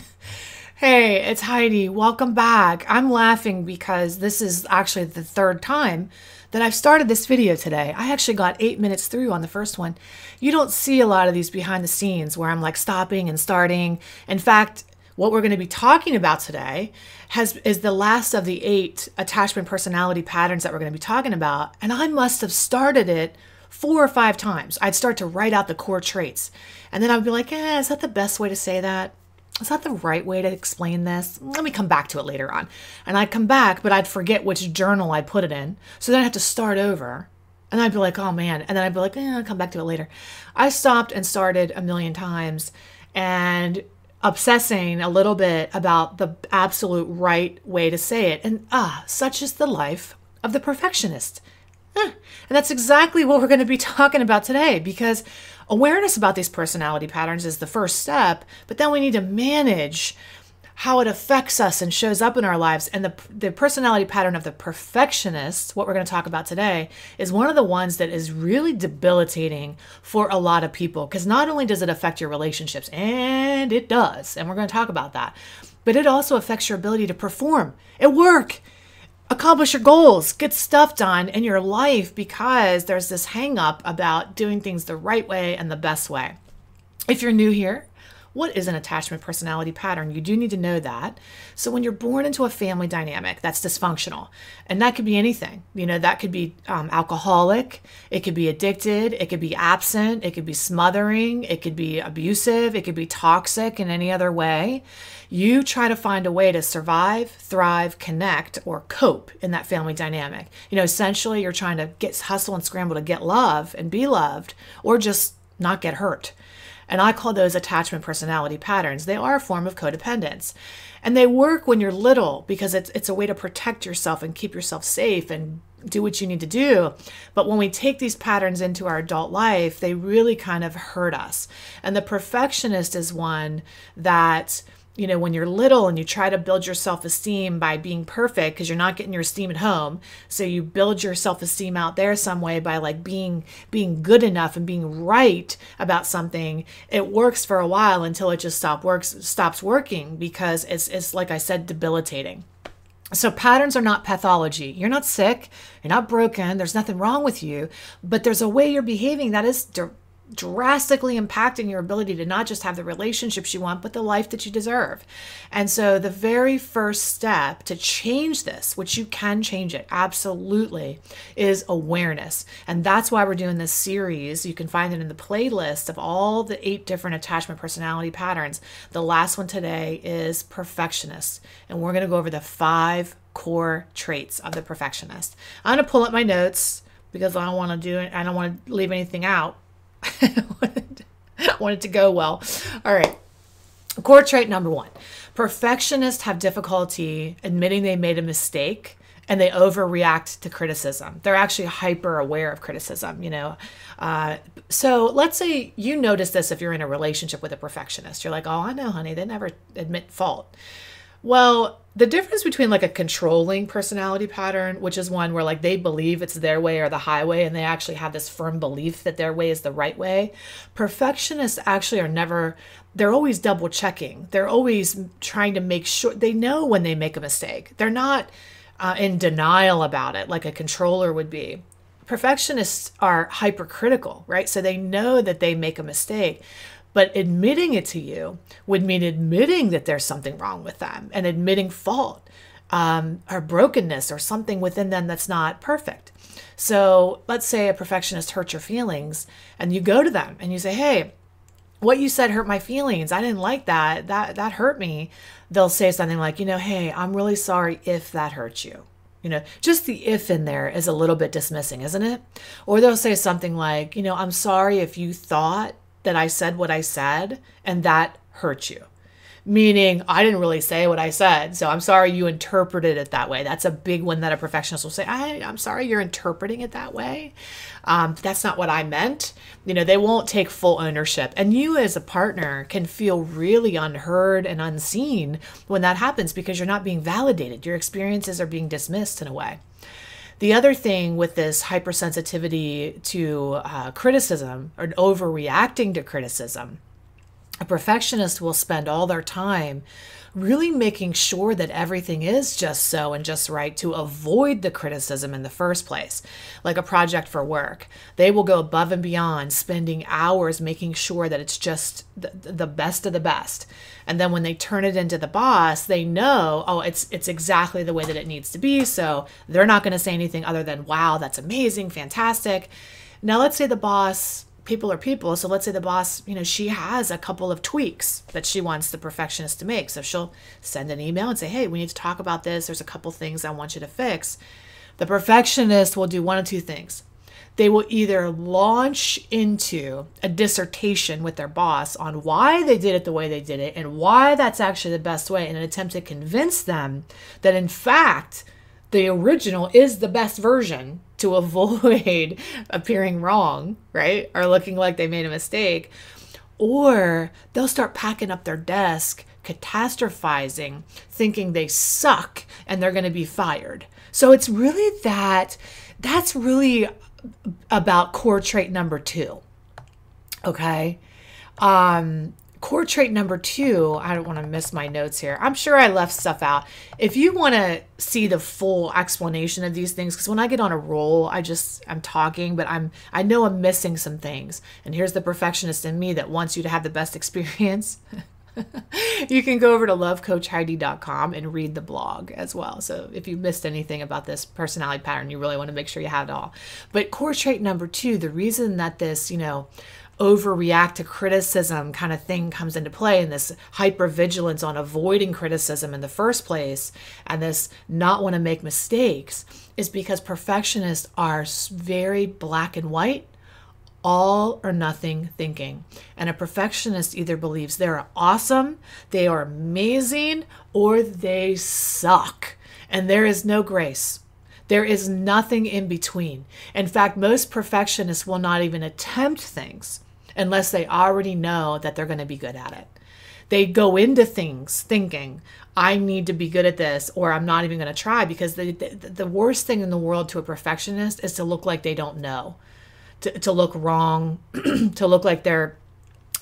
hey, it's Heidi. Welcome back. I'm laughing because this is actually the third time that I've started this video today. I actually got eight minutes through on the first one. You don't see a lot of these behind the scenes where I'm like stopping and starting. In fact, what we're going to be talking about today has is the last of the eight attachment personality patterns that we're going to be talking about and i must have started it four or five times i'd start to write out the core traits and then i'd be like eh, is that the best way to say that is that the right way to explain this? Let me come back to it later on. And I'd come back, but I'd forget which journal I put it in. So then I'd have to start over. And I'd be like, oh man. And then I'd be like, eh, I'll come back to it later. I stopped and started a million times. And obsessing a little bit about the absolute right way to say it. And ah, such is the life of the perfectionist. Eh. And that's exactly what we're going to be talking about today because awareness about these personality patterns is the first step, but then we need to manage how it affects us and shows up in our lives. And the, the personality pattern of the perfectionist, what we're going to talk about today, is one of the ones that is really debilitating for a lot of people. Because not only does it affect your relationships, and it does, and we're going to talk about that, but it also affects your ability to perform at work, accomplish your goals, get stuff done in your life because there's this hang up about doing things the right way and the best way. If you're new here, what is an attachment personality pattern? You do need to know that. So when you're born into a family dynamic that's dysfunctional, and that could be anything, you know, that could be um, alcoholic, it could be addicted, it could be absent, it could be smothering, it could be abusive, it could be toxic in any other way. You try to find a way to survive, thrive, connect, or cope in that family dynamic. You know, essentially, you're trying to get hustle and scramble to get love and be loved, or just not get hurt. And I call those attachment personality patterns. They are a form of codependence. And they work when you're little because it's, it's a way to protect yourself and keep yourself safe and do what you need to do. But when we take these patterns into our adult life, they really kind of hurt us. And the perfectionist is one that you know, when you're little and you try to build your self esteem by being perfect because you're not getting your esteem at home. So you build your self esteem out there some way by like being being good enough and being right about something. It works for a while until it just stop works stops working because it's it's like I said, debilitating. So patterns are not pathology. You're not sick. You're not broken. There's nothing wrong with you. But there's a way you're behaving that is drastically impacting your ability to not just have the relationships you want, but the life that you deserve. And so, the very first step to change this, which you can change it absolutely, is awareness. And that's why we're doing this series. You can find it in the playlist of all the eight different attachment personality patterns. The last one today is perfectionist. And we're going to go over the five core traits of the perfectionist. I'm going to pull up my notes because I don't want to do it, I don't want to leave anything out. I want it to go well. All right. Core trait number one perfectionists have difficulty admitting they made a mistake and they overreact to criticism. They're actually hyper aware of criticism, you know. Uh, so let's say you notice this if you're in a relationship with a perfectionist. You're like, oh, I know, honey, they never admit fault. Well, the difference between like a controlling personality pattern, which is one where like they believe it's their way or the highway and they actually have this firm belief that their way is the right way, perfectionists actually are never, they're always double checking. They're always trying to make sure they know when they make a mistake. They're not uh, in denial about it like a controller would be perfectionists are hypercritical, right? So they know that they make a mistake, but admitting it to you would mean admitting that there's something wrong with them and admitting fault um, or brokenness or something within them that's not perfect. So let's say a perfectionist hurts your feelings and you go to them and you say, hey, what you said hurt my feelings. I didn't like that. That that hurt me. They'll say something like, you know, hey, I'm really sorry if that hurt you. You know, just the if in there is a little bit dismissing, isn't it? Or they'll say something like, you know, I'm sorry if you thought that I said what I said and that hurt you. Meaning, I didn't really say what I said. So I'm sorry you interpreted it that way. That's a big one that a perfectionist will say, I, am sorry you're interpreting it that way. Um, that's not what I meant. You know, they won't take full ownership. And you, as a partner, can feel really unheard and unseen when that happens because you're not being validated. Your experiences are being dismissed in a way. The other thing with this hypersensitivity to uh, criticism or overreacting to criticism A perfectionist will spend all their time really making sure that everything is just so and just right to avoid the criticism in the first place, like a project for work. They will go above and beyond, spending hours making sure that it's just the, the best of the best. And then when they turn it into the boss, they know, oh, it's it's exactly the way that it needs to be. So they're not going to say anything other than, wow, that's amazing, fantastic. Now let's say the boss people are people. So let's say the boss, you know, she has a couple of tweaks that she wants the perfectionist to make. So she'll send an email and say, hey, we need to talk about this. There's a couple things I want you to fix. The perfectionist will do one of two things. They will either launch into a dissertation with their boss on why they did it the way they did it and why that's actually the best way in an attempt to convince them that, in fact, the original is the best version to avoid appearing wrong, right? Or looking like they made a mistake. Or they'll start packing up their desk, catastrophizing, thinking they suck and they're going to be fired. So it's really that, that's really about core trait number two. Okay. Um, core trait number two, I don't want to miss my notes here. I'm sure I left stuff out. If you want to see the full explanation of these things, because when I get on a roll, I just I'm talking, but I'm I know I'm missing some things. And here's the perfectionist in me that wants you to have the best experience. you can go over to lovecoachheidi.com and read the blog as well. So if you missed anything about this personality pattern, you really want to make sure you have it all. But core trait number two, the reason that this, you know, overreact to criticism kind of thing comes into play and this hypervigilance on avoiding criticism in the first place and this not want to make mistakes is because perfectionists are very black and white all or nothing thinking. And a perfectionist either believes they're awesome, they are amazing, or they suck. And there is no grace. There is nothing in between. In fact, most perfectionists will not even attempt things unless they already know that they're going to be good at it. They go into things thinking, I need to be good at this, or I'm not even going to try because the, the, the worst thing in the world to a perfectionist is to look like they don't know, to, to look wrong, to look like they're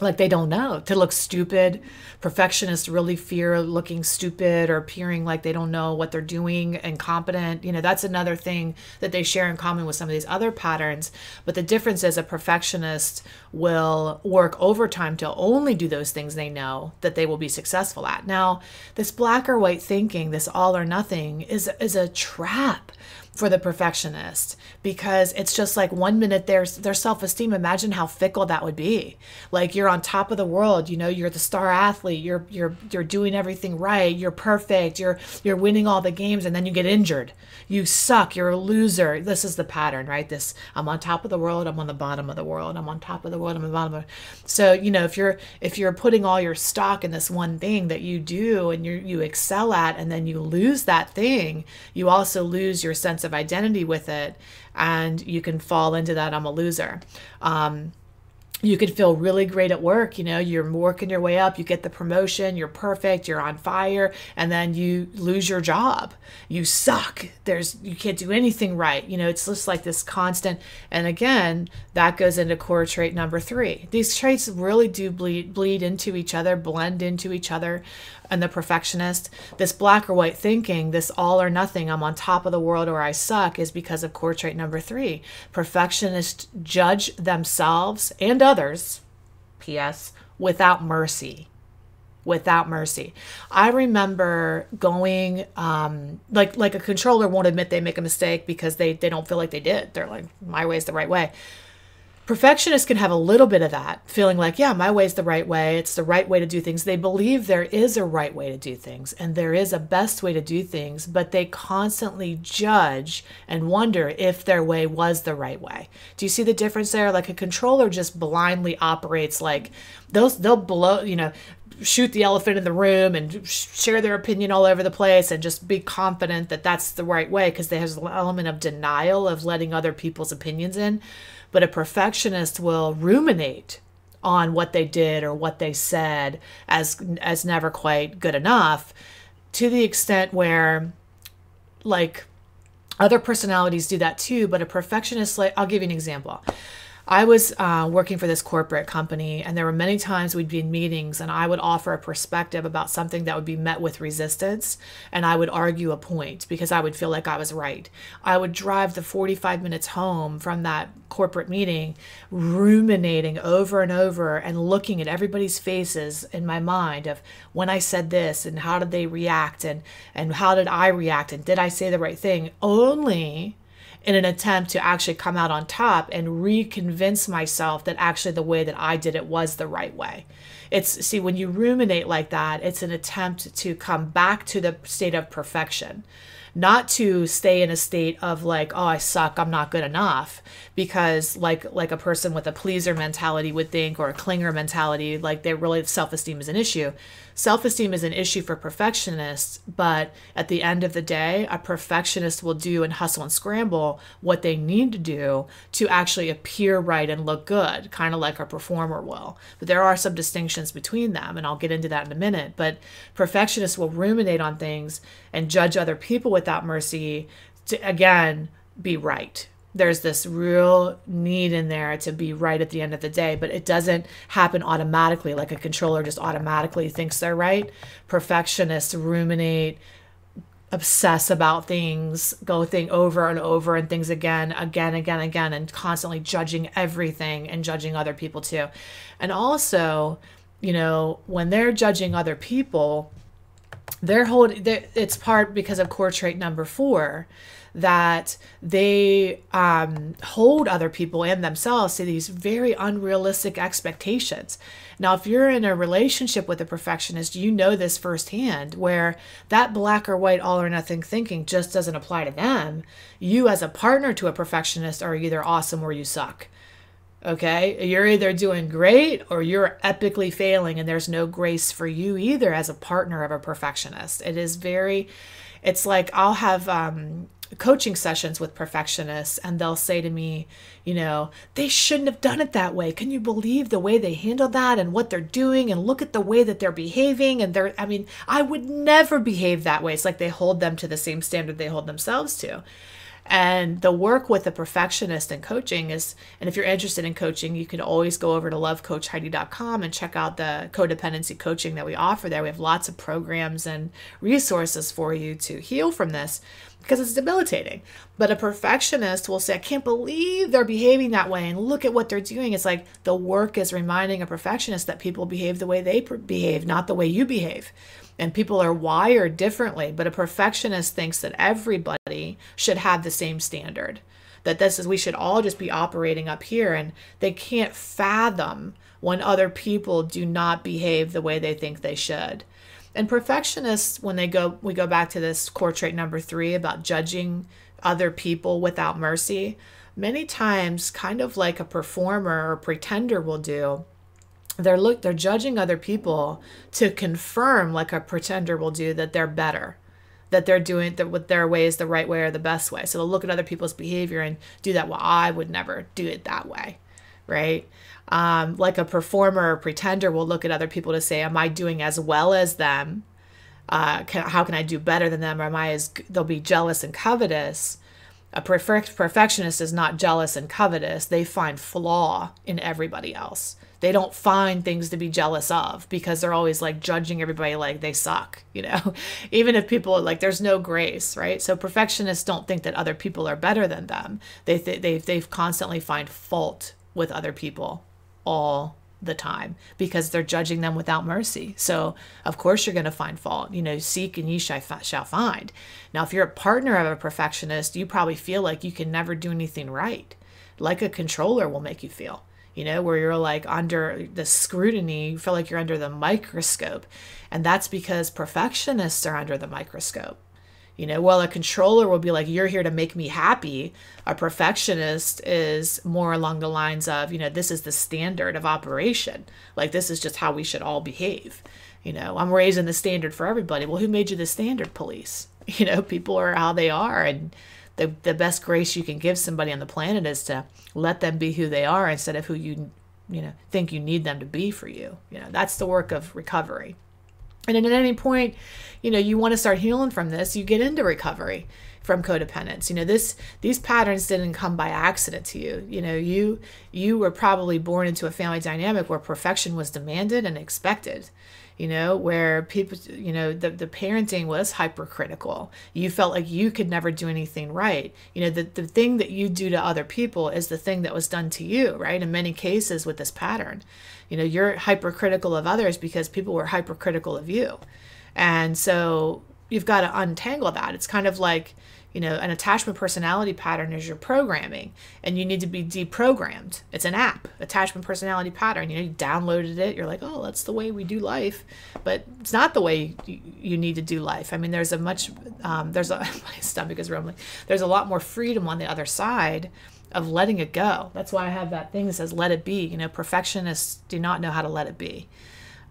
like they don't know. To look stupid perfectionists really fear looking stupid or appearing like they don't know what they're doing incompetent you know that's another thing that they share in common with some of these other patterns. But the difference is a perfectionist will work overtime to only do those things they know that they will be successful at. Now this black or white thinking this all or nothing is is a trap for the perfectionist because it's just like one minute there's their self-esteem. Imagine how fickle that would be. Like you're on top of the world you know you're the star athlete you're you're you're doing everything right you're perfect you're you're winning all the games and then you get injured. You suck you're a loser. This is the pattern right? This i'm on top of the world i'm on the bottom of the world i'm on top of the world i'm on the bottom of so you know if you're if you're putting all your stock in this one thing that you do and you you excel at and then you lose that thing you also lose your sense of of identity with it and you can fall into that i'm a loser. Um, you could feel really great at work you know you're working your way up you get the promotion you're perfect you're on fire and then you lose your job. You suck. There's you can't do anything right. You know it's just like this constant and again that goes into core trait number three. These traits really do bleed bleed into each other blend into each other and the perfectionist, this black or white thinking, this all or nothing, I'm on top of the world or I suck, is because of core trait number three. Perfectionists judge themselves and others, P.S., without mercy. Without mercy. I remember going, um, like like a controller won't admit they make a mistake because they, they don't feel like they did. They're like, my way is the right way Perfectionists can have a little bit of that, feeling like, yeah, my way is the right way. It's the right way to do things. They believe there is a right way to do things and there is a best way to do things, but they constantly judge and wonder if their way was the right way. Do you see the difference there? Like a controller just blindly operates like those, they'll blow, you know, shoot the elephant in the room and share their opinion all over the place and just be confident that that's the right way because there's an element of denial of letting other people's opinions in. But a perfectionist will ruminate on what they did or what they said as as never quite good enough to the extent where like other personalities do that too but a perfectionist like I'll give you an example I was uh, working for this corporate company, and there were many times we'd be in meetings, and I would offer a perspective about something that would be met with resistance, and I would argue a point because I would feel like I was right. I would drive the 45 minutes home from that corporate meeting, ruminating over and over and looking at everybody's faces in my mind of when I said this and how did they react and and how did I react and did I say the right thing? Only in an attempt to actually come out on top and reconvince myself that actually the way that I did it was the right way. It's see when you ruminate like that, it's an attempt to come back to the state of perfection not to stay in a state of like oh i suck i'm not good enough because like like a person with a pleaser mentality would think or a clinger mentality like they really self-esteem is an issue self-esteem is an issue for perfectionists but at the end of the day a perfectionist will do and hustle and scramble what they need to do to actually appear right and look good kind of like a performer will. But there are some distinctions between them and i'll get into that in a minute. But perfectionists will ruminate on things and judge other people without mercy to again be right there's this real need in there to be right at the end of the day, but it doesn't happen automatically like a controller just automatically thinks they're right. Perfectionists ruminate, obsess about things, go thing over and over and things again, again, again, again, and constantly judging everything and judging other people too. And also, you know, when they're judging other people, they're holding, it's part because of core trait number four that they um, hold other people and themselves to these very unrealistic expectations. Now, if you're in a relationship with a perfectionist, you know this firsthand, where that black or white, all or nothing thinking just doesn't apply to them. You, as a partner to a perfectionist, are either awesome or you suck. Okay, you're either doing great or you're epically failing, and there's no grace for you either as a partner of a perfectionist. It is very, it's like I'll have um, coaching sessions with perfectionists and they'll say to me, you know, they shouldn't have done it that way. Can you believe the way they handled that and what they're doing and look at the way that they're behaving and they're I mean, I would never behave that way. It's like they hold them to the same standard they hold themselves to. And the work with a perfectionist in coaching is, and if you're interested in coaching, you can always go over to lovecoachheidi.com and check out the codependency coaching that we offer there. We have lots of programs and resources for you to heal from this because it's debilitating. But a perfectionist will say, I can't believe they're behaving that way. And look at what they're doing. It's like the work is reminding a perfectionist that people behave the way they behave, not the way you behave. And people are wired differently. But a perfectionist thinks that everybody should have the same standard. That this is, we should all just be operating up here. And they can't fathom when other people do not behave the way they think they should. And perfectionists, when they go, we go back to this core trait number three about judging other people without mercy. Many times, kind of like a performer or pretender will do, they're look they're judging other people to confirm, like a pretender will do, that they're better, that they're doing that with their way is the right way or the best way. So they'll look at other people's behavior and do that. Well, I would never do it that way, right? um, like a performer or pretender will look at other people to say, Am I doing as well as them? Uh, can, how can I do better than them? Or am I as they'll be jealous and covetous? A perfect perfectionist is not jealous and covetous. They find flaw in everybody else. They don't find things to be jealous of because they're always like judging everybody like they suck, you know? Even if people like there's no grace, right? So perfectionists don't think that other people are better than them. They th- they they constantly find fault with other people all the time because they're judging them without mercy. So, of course, you're going to find fault. You know, seek and ye shall find. Now, if you're a partner of a perfectionist, you probably feel like you can never do anything right, like a controller will make you feel. You know, where you're like under the scrutiny, you feel like you're under the microscope. And that's because perfectionists are under the microscope. You know, while a controller will be like, you're here to make me happy, a perfectionist is more along the lines of, you know, this is the standard of operation. Like, this is just how we should all behave. You know, I'm raising the standard for everybody. Well, who made you the standard police? You know, people are how they are. And the, the best grace you can give somebody on the planet is to let them be who they are instead of who you, you know, think you need them to be for you. You know, that's the work of recovery. And at any point, you know, you want to start healing from this, you get into recovery from codependence. You know, this these patterns didn't come by accident to you. You know, you you were probably born into a family dynamic where perfection was demanded and expected. You know, where people, you know, the, the parenting was hypercritical. You felt like you could never do anything right. You know, the, the thing that you do to other people is the thing that was done to you, right? In many cases with this pattern. You know, you're hypercritical of others because people were hypercritical of you. And so you've got to untangle that. It's kind of like, you know, an attachment personality pattern is your programming and you need to be deprogrammed. It's an app, attachment personality pattern. You know, you downloaded it, you're like, oh, that's the way we do life. But it's not the way you, you need to do life. I mean, there's a much, um, there's a, my stomach is rumbling. There's a lot more freedom on the other side of letting it go. That's why I have that thing that says, let it be. You know, perfectionists do not know how to let it be.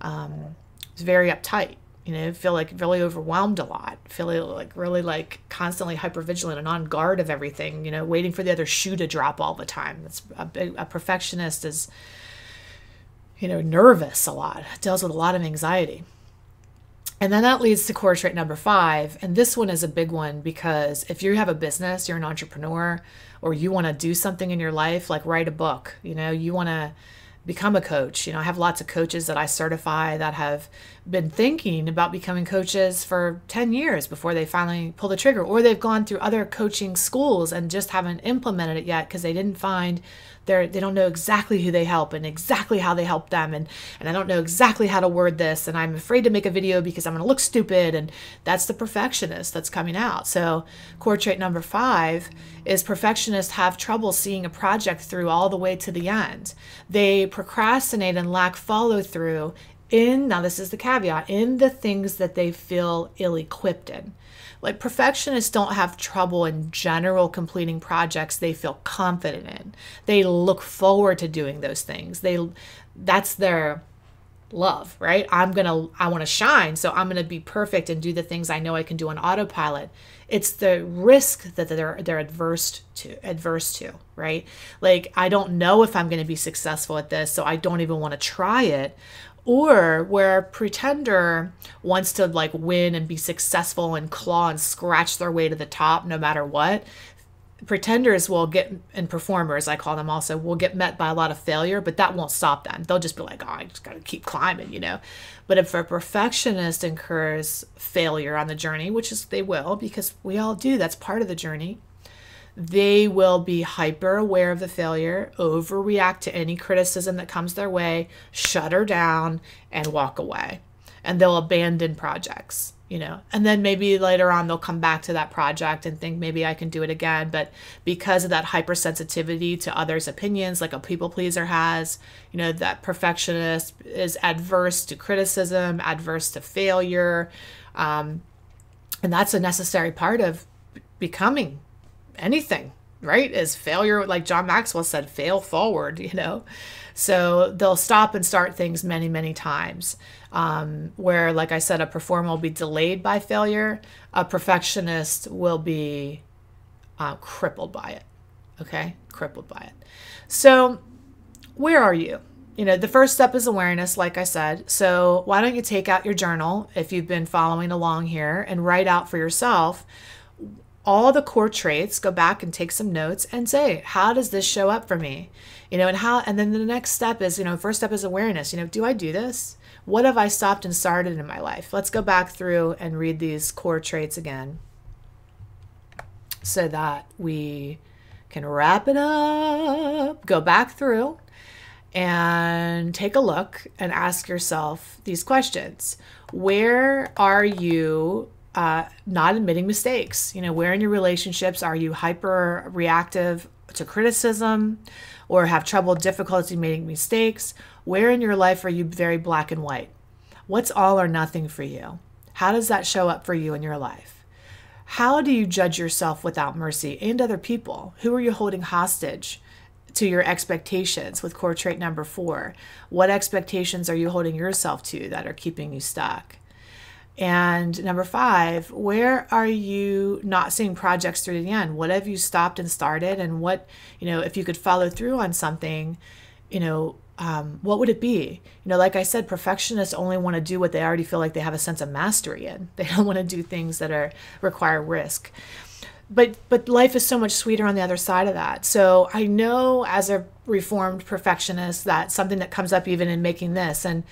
Um, it's very uptight you know, feel like really overwhelmed a lot, feeling like really like constantly hyper vigilant and on guard of everything, you know, waiting for the other shoe to drop all the time. That's a, a perfectionist is, you know, nervous a lot, deals with a lot of anxiety. And then that leads to core trait number five. And this one is a big one because if you have a business, you're an entrepreneur, or you want to do something in your life, like write a book, you know, you want to become a coach. You know, I have lots of coaches that I certify that have been thinking about becoming coaches for 10 years before they finally pull the trigger, or they've gone through other coaching schools and just haven't implemented it yet because they didn't find they're they don't know exactly who they help and exactly how they help them and and I don't know exactly how to word this and I'm afraid to make a video because I'm going to look stupid and that's the perfectionist that's coming out. So core trait number 5 is perfectionists have trouble seeing a project through all the way to the end. They procrastinate and lack follow through in now this is the caveat in the things that they feel ill-equipped in like perfectionists don't have trouble in general completing projects they feel confident in. They look forward to doing those things. They that's their love, right? I'm going to I want to shine, so I'm going to be perfect and do the things I know I can do on autopilot. It's the risk that they're they're adverse to adverse to, right? Like I don't know if I'm going to be successful at this, so I don't even want to try it or where pretender wants to like win and be successful and claw and scratch their way to the top no matter what pretenders will get and performers i call them also will get met by a lot of failure but that won't stop them. They'll just be like oh i just gotta keep climbing you know? But if a perfectionist incurs failure on the journey which is they will because we all do that's part of the journey they will be hyper aware of the failure, overreact to any criticism that comes their way, shut her down, and walk away. And they'll abandon projects, you know. And then maybe later on they'll come back to that project and think maybe I can do it again. But because of that hypersensitivity to others' opinions, like a people pleaser has, you know, that perfectionist is adverse to criticism, adverse to failure. Um, and that's a necessary part of becoming anything, right? Is failure, like John Maxwell said, fail forward, you know? So they'll stop and start things many, many times. Um, where, like I said, a performer will be delayed by failure, a perfectionist will be uh, crippled by it. Okay? Crippled by it. So, where are you? You know, the first step is awareness, like I said. So, why don't you take out your journal if you've been following along here and write out for yourself all the core traits, go back and take some notes and say, how does this show up for me? You know, and how, and then the next step is, you know, first step is awareness. You know, do I do this? What have I stopped and started in my life? Let's go back through and read these core traits again so that we can wrap it up, go back through and take a look and ask yourself these questions. Where are you uh, not admitting mistakes. You know, where in your relationships are you hyper reactive to criticism or have trouble, difficulty making mistakes? Where in your life are you very black and white? What's all or nothing for you? How does that show up for you in your life? How do you judge yourself without mercy and other people? Who are you holding hostage to your expectations with core trait number four? What expectations are you holding yourself to that are keeping you stuck? And number five, where are you not seeing projects through to the end? What have you stopped and started? And what, you know, if you could follow through on something, you know, um, what would it be? You know, like I said, perfectionists only want to do what they already feel like they have a sense of mastery in. They don't want to do things that are require risk. But but life is so much sweeter on the other side of that. So I know as a reformed perfectionist that something that comes up even in making this and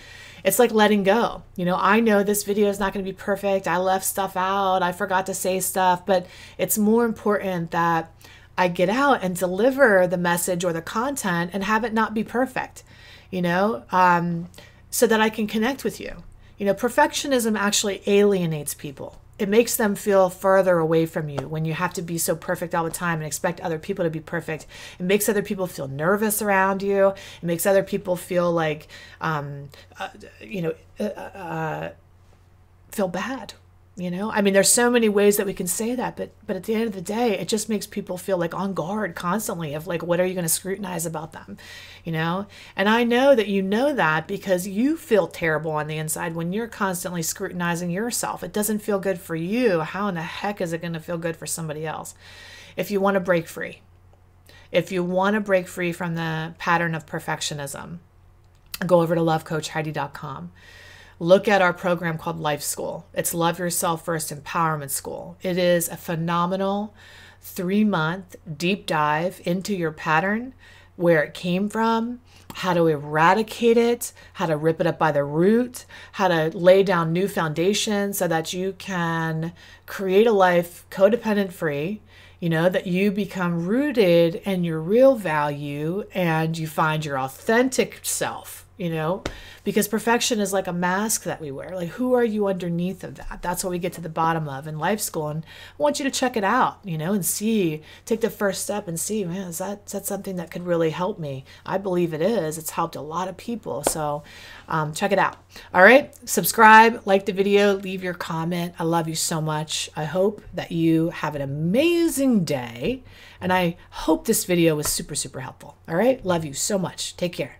it's like letting go. You know, I know this video is not going to be perfect. I left stuff out. I forgot to say stuff, but it's more important that I get out and deliver the message or the content and have it not be perfect, you know, um, so that I can connect with you. You know, perfectionism actually alienates people. It makes them feel further away from you when you have to be so perfect all the time and expect other people to be perfect. It makes other people feel nervous around you. It makes other people feel like, um, uh, you know, uh, uh, feel bad you know? I mean there's so many ways that we can say that but but at the end of the day it just makes people feel like on guard constantly of like what are you going to scrutinize about them you know? And i know that you know that because you feel terrible on the inside when you're constantly scrutinizing yourself. It doesn't feel good for you. How in the heck is it going to feel good for somebody else? If you want to break free. If you want to break free from the pattern of perfectionism go over to lovecoachheidi.com look at our program called Life School. It's Love Yourself First Empowerment School. It is a phenomenal three month deep dive into your pattern, where it came from, how to eradicate it, how to rip it up by the root, how to lay down new foundations so that you can create a life codependent free. You know, that you become rooted in your real value and you find your authentic self you know? Because perfection is like a mask that we wear. Like who are you underneath of that? That's what we get to the bottom of in life school and i want you to check it out you know and see take the first step and see man is that is that something that could really help me? I believe it is. It's helped a lot of people so um, check it out. All right? Subscribe like the video leave your comment. I love you so much. I hope that you have an amazing day and i hope this video was super super helpful. All right? Love you so much. Take care